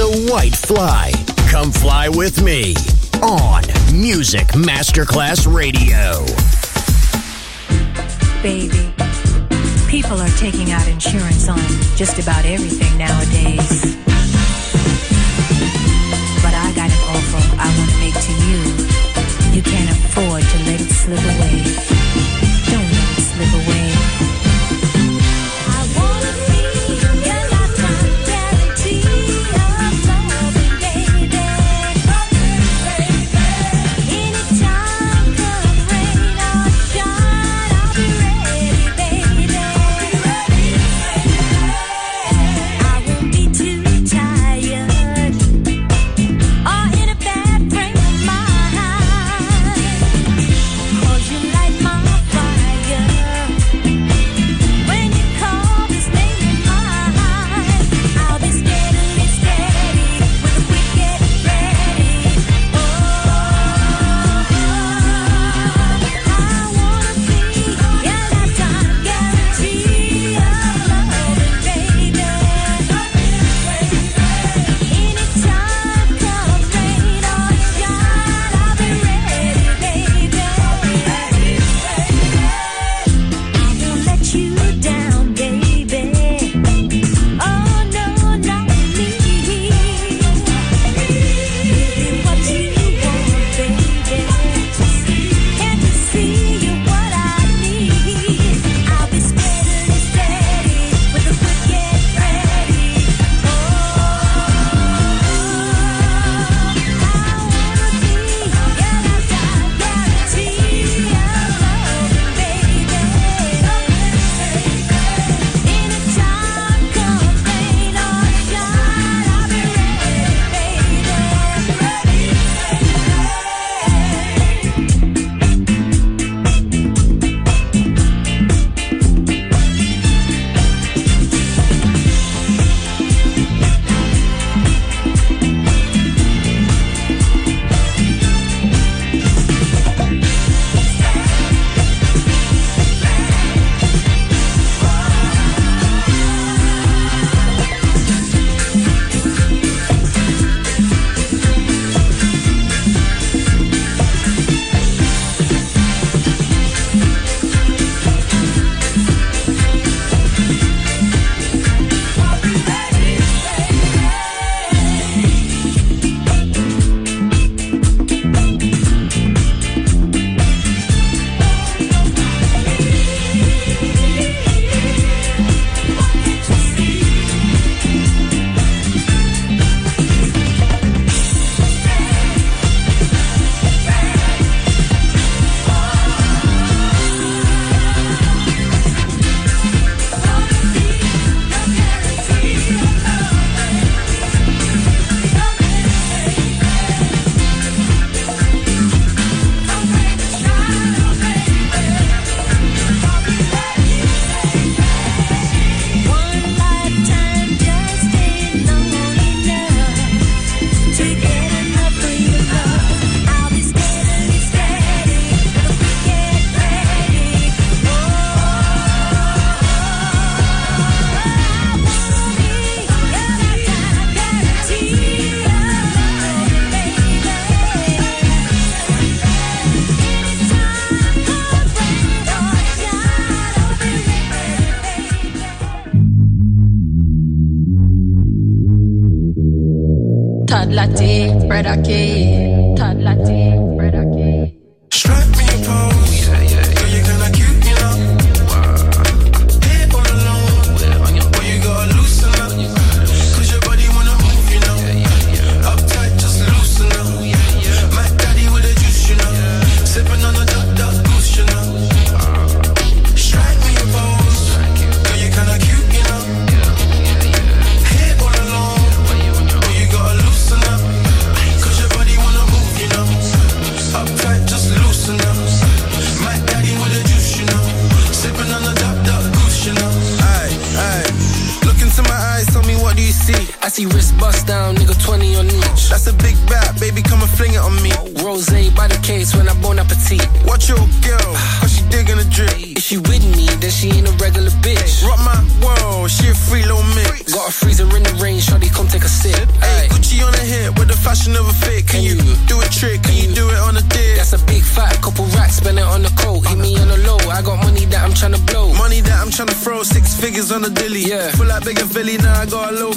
the white fly. Come fly with me on Music Masterclass Radio. Baby, people are taking out insurance on just about everything nowadays. But I got an offer I want to make to you. You can't afford to let it slip away.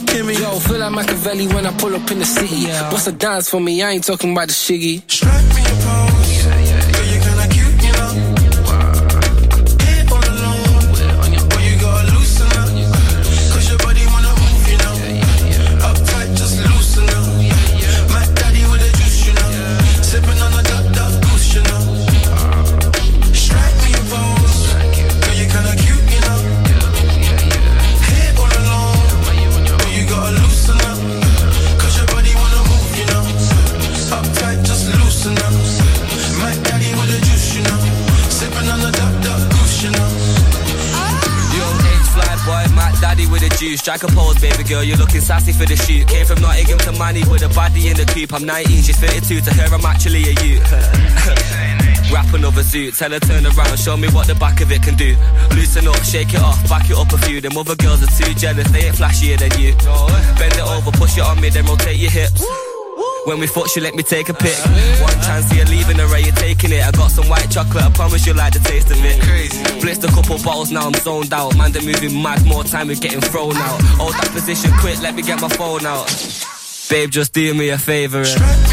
in. Yo, feel like Machiavelli when I pull up in the city. Yeah. What's a dance for me? I ain't talking about the shiggy. Strike me juice. Strike a pose, baby girl, you're looking sassy for the shoot. Came from Nottingham to Manny with a body in the coop. I'm 19, she's 32, to her I'm actually a youth. Wrap another zoo, tell her turn around, show me what the back of it can do. Loosen up, shake it off, back it up a few. Them other girls are too jealous, they ain't flashier than you. Bend it over, push it on me, then rotate your hips. When we thought she let me take a pic. One chance, you're leaving her, you're taking it. I got some white chocolate, I promise you like the taste of it. Crazy. Blitzed a couple bottles, now I'm zoned out. Man, they're moving mad, more time, we're getting thrown out. Hold that position quick, let me get my phone out. Babe, just do me a favor. Eh?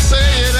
say it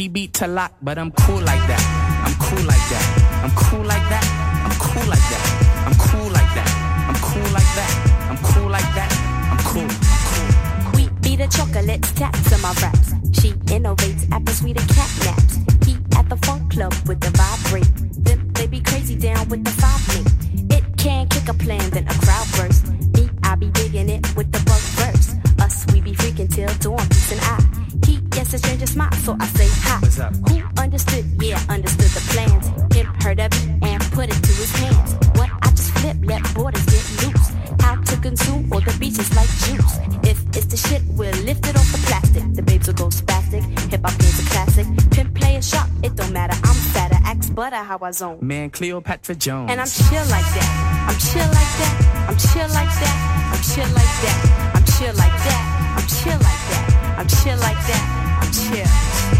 Key beat to lock, but I'm cool like that. I'm cool like that. I'm cool like that. Smile, so I say hi. What's up? Who understood? Yeah, understood the plans. Him heard of it and put it to his hands. What I just flip, let borders get loose. How to consume all the beaches like juice. If it's the shit, we'll lift it off the plastic. The babes will go spastic. Hip hop game's a classic. Pimp play sharp, it don't matter. I'm fatter, axe butter how I zone. Man, Cleopatra Jones. And I'm chill like that. I'm chill like that. I'm chill like that. I'm chill like that. I'm chill like that. I'm chill like that. I'm chill like that. Chill.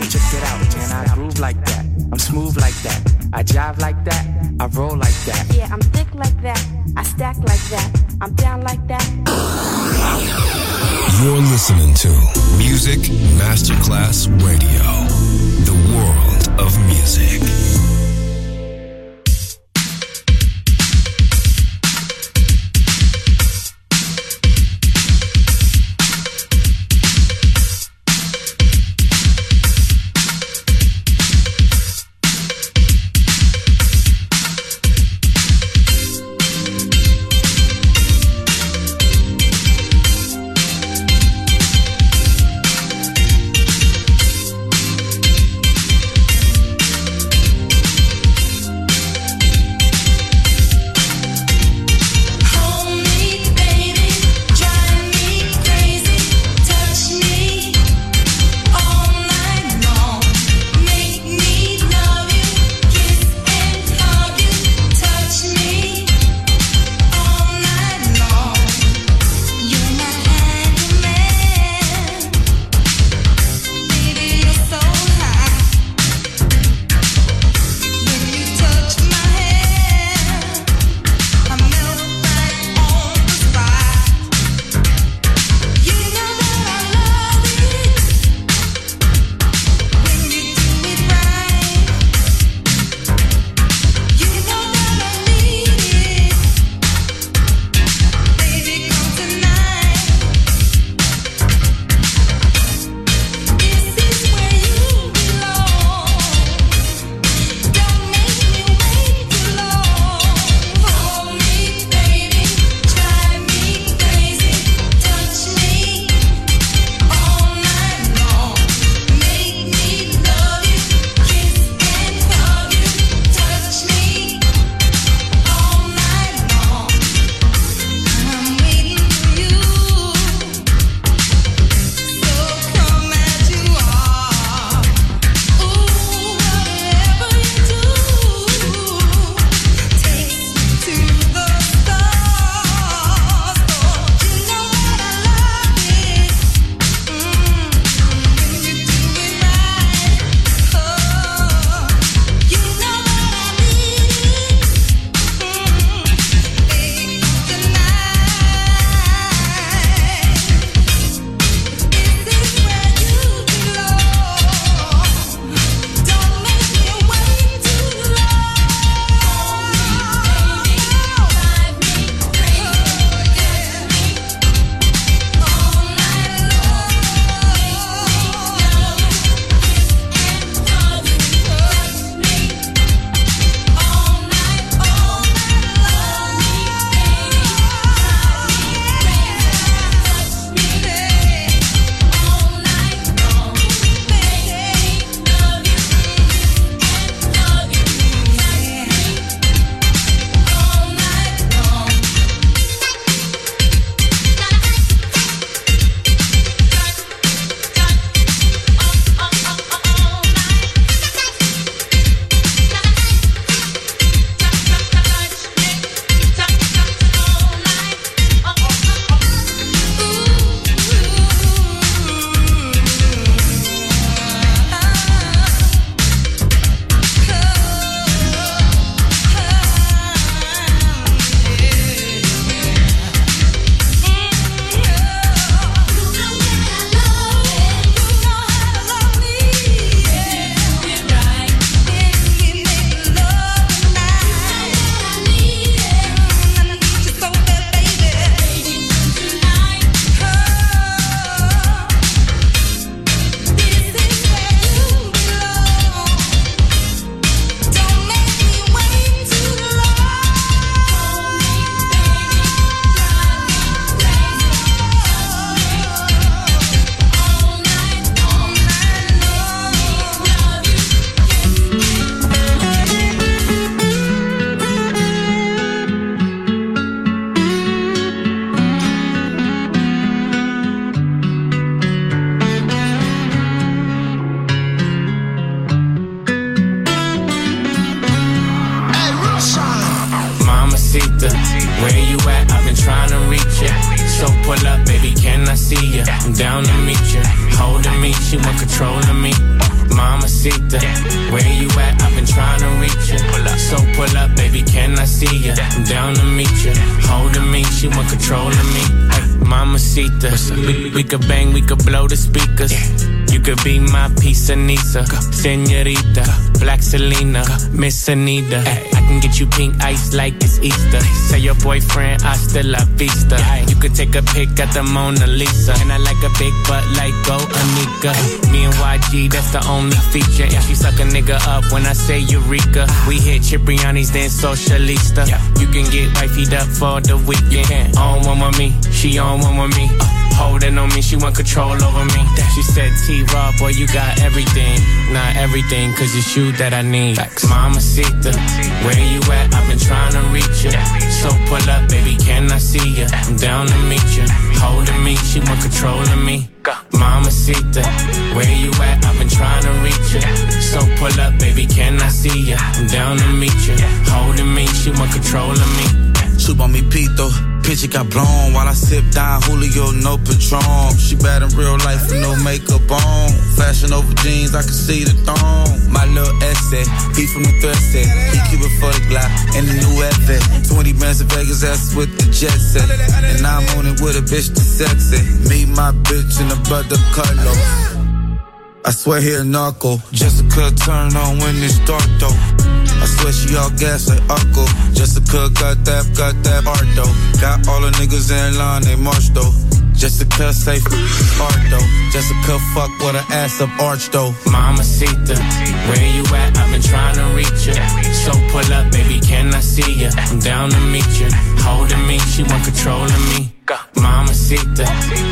I'm. Check it out, man. I groove like that. I'm smooth like that. I jive like that. I roll like that. Yeah, I'm thick like that. I stack like that. I'm down like that. You're listening to Music Masterclass Radio, the world of music. Senorita, Black Selena, Miss Anita. I can get you pink ice like it's Easter. Say your boyfriend, hasta la vista. You could take a pic at the Mona Lisa. And I like a big butt like Go Anika. Me and YG, that's the only feature. And she suck a nigga up when I say Eureka. We hit Cipriani's, then Socialista. You can get wifeyed up for the weekend. On one with me, she on one with me. Holding on me, she want control over me. She said, T Raw, boy, you got everything. Not everything, cause it's you that I need. Mamacita, where you at? I've been trying to reach you. So pull up, baby, can I see you? I'm down to meet you. Holding me, she want control of me. Mamacita, where you at? I've been trying to reach you. So pull up, baby, can I see you? I'm down to meet you. Holding me, she want control of me. Soup on me pito. Picture got blown while I sip Don Julio, no Patron. She bad in real life with no makeup on. Fashion over jeans, I can see the thong. My little essay, he from the set. He keep it for the Glock and the new Epic. 20 bands in Vegas, that's with the jet set. And I'm on it with a bitch that's sexy. Me, my bitch, and the brother Carlos. I swear he a narco. Jessica turn on when it's dark though. Swear she all gas like Uncle. Jessica cook got that, got that art though. Got all the niggas in line, they march though. Jessica safe art though. Jessica fuck with her ass up arch though. Mamacita, where you at? I've been trying to reach you. So pull up, baby, can I see ya? I'm down to meet you. Holding me, she want control of me. Mamacita,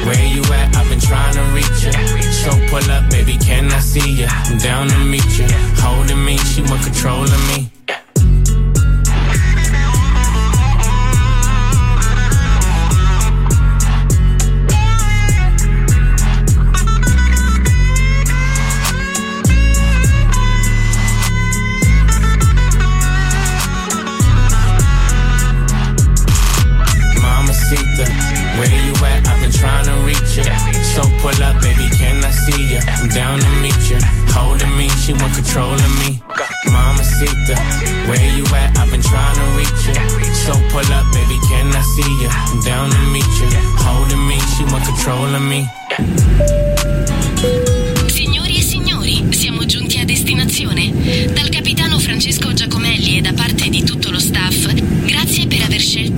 where you at? I've been trying to reach you. So pull up, baby, can I see ya? I'm down to meet you. Holding me, she want control of me. Pull up, baby, can I see you? I'm down to meet you. Holding me, she want control of me. Mama Sita, where you at? I've been trying to reach you. So pull up, baby, can I see you? I'm down to meet you. Holding me, she want control of me. Signori e signori, siamo giunti a destinazione. Dal capitano Francesco Giacomelli e da parte di tutto lo staff, grazie per aver scelto